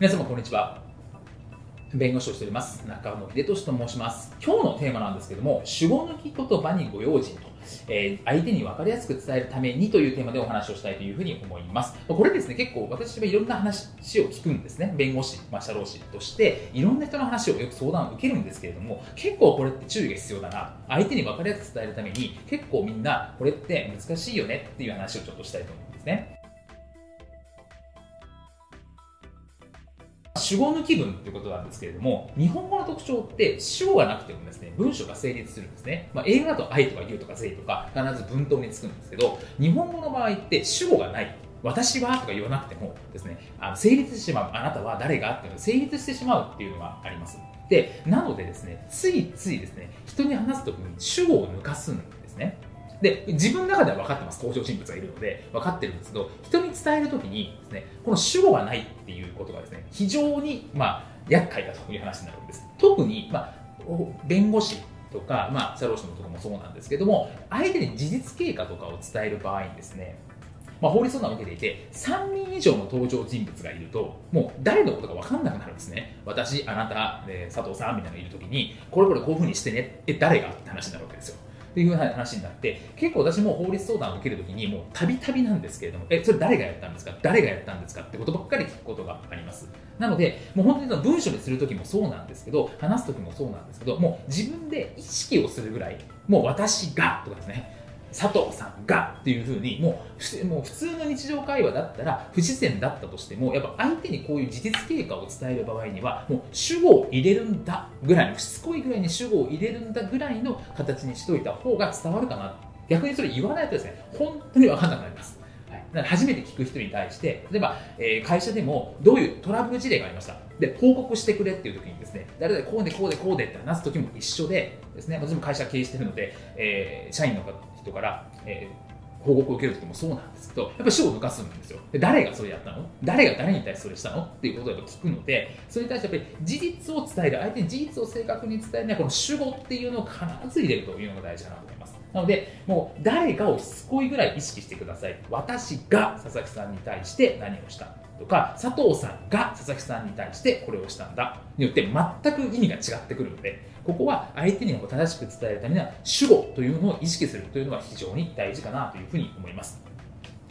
皆様こんにちは弁護士をしております中野秀俊と申します今日のテーマなんですけども主語抜き言葉にご用心とえー、相手に分かりやすく伝えるためにというテーマでお話をしたいというふうに思います。これですね、結構私はいろんな話を聞くんですね。弁護士、まあ、社労士として、いろんな人の話をよく相談を受けるんですけれども、結構これって注意が必要だな。相手に分かりやすく伝えるために、結構みんなこれって難しいよねっていう話をちょっとしたいと思うんですね。主語抜き文ということなんですけれども、日本語の特徴って主語がなくてもですね、文章が成立するんですね。まあ、英語だと I とか You とか They とか必ず文頭につくんですけど、日本語の場合って主語がない。私はとか言わなくてもですね、あの成立してしまう。あなたは誰がっていうのが成立してしまうっていうのがあります。で、なのでですね、ついついですね、人に話すときに主語を抜かすんですね。で自分の中では分かってます、交渉人物がいるので分かってるんですけど、人に伝えるときにです、ね、この主語がないっていうことがですね非常に、まあ、厄介だという話になるんです。特に、まあ、弁護士とか、まあ、社労士のとこもそうなんですけども、相手に事実経過とかを伝える場合にですね、まあ、法律相談を受けていて、3人以上の登場人物がいると、もう誰のことか分かんなくなるんですね。私、あなた、佐藤さんみたいなのがいるときに、これこれこういうふうにしてね、え、誰がって話になるわけですよ。っていう話になって結構私も法律相談を受けるときにもうたびたびなんですけれどもえそれ誰がやったんですか？誰がやったんですか？ってことばっかり聞くことがあります。なのでもう本当に文章にするときもそうなんですけど話すときもそうなんですけどもう自分で意識をするぐらいもう私がとかですね。佐藤さんがっていうふうにもうもう普通の日常会話だったら不自然だったとしてもやっぱ相手にこういう事実経過を伝える場合にはもう主語を入れるんだぐらいしつこいぐらいに主語を入れるんだぐらいの形にしといた方が伝わるかな逆にそれ言わないとですね本当に分かんなくなります。はい。だから初めて聞く人に対して例えば、えー、会社でもどういうトラブル事例がありました。で報告してくれっていう時にですね誰々こうでこうでこうでって話す時も一緒でですね私も会社経営してるので、えー、社員の方人から、えー、報告を受ける時もそうなんですけどやっぱり主を抜かすんですよ。で誰がそれやったの？誰が誰に対してそれしたの？っていうことを聞くのでそれに対してやっぱり事実を伝える。相手に事実を正確に伝えるにはこの主語っていうのを必ず入れるというのが大事かなと思います。なのでもう誰がをしつこいぐらい意識してください。私が佐々木さんに対して何をした？とか佐藤さんが佐々木さんに対してこれをしたんだ。によって全く意味が違ってくるのでここは相手にも正しく伝えるためには主語というのを意識するというのは非常に大事かなというふうに思います。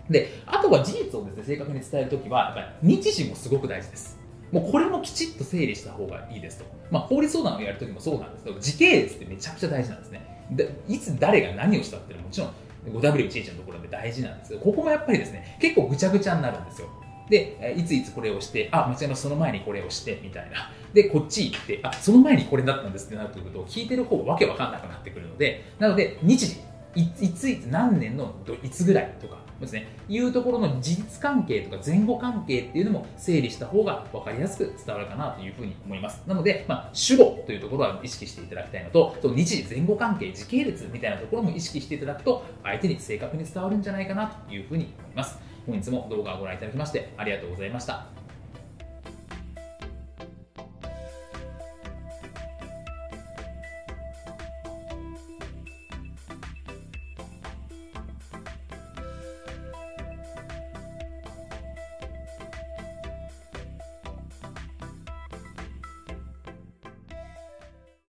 であとは事実をですね正確に伝えるときはやっぱり日時もすごく大事です。もうこれもきちっと整理した方がいいですと、まあ、法律相談をやるときもそうなんですけど時系列ってめちゃくちゃ大事なんですね。でいつ誰が何をしたっていうのはもちろん 5W1H のところで大事なんですけどここもやっぱりですね結構ぐちゃぐちゃになるんですよ。で、いついつこれをして、あ、間違いなその前にこれをして、みたいな。で、こっち行って、あ、その前にこれだったんですってなるということを聞いてる方がわけわかんなくなってくるので、なので、日時、いついつ何年のいつぐらいとかですね、いうところの事実関係とか前後関係っていうのも整理した方が分かりやすく伝わるかなというふうに思います。なので、まあ、主語というところは意識していただきたいのと、と日時前後関係、時系列みたいなところも意識していただくと、相手に正確に伝わるんじゃないかなというふうに思います。本日も動画をご覧いただきましてありがとうございました。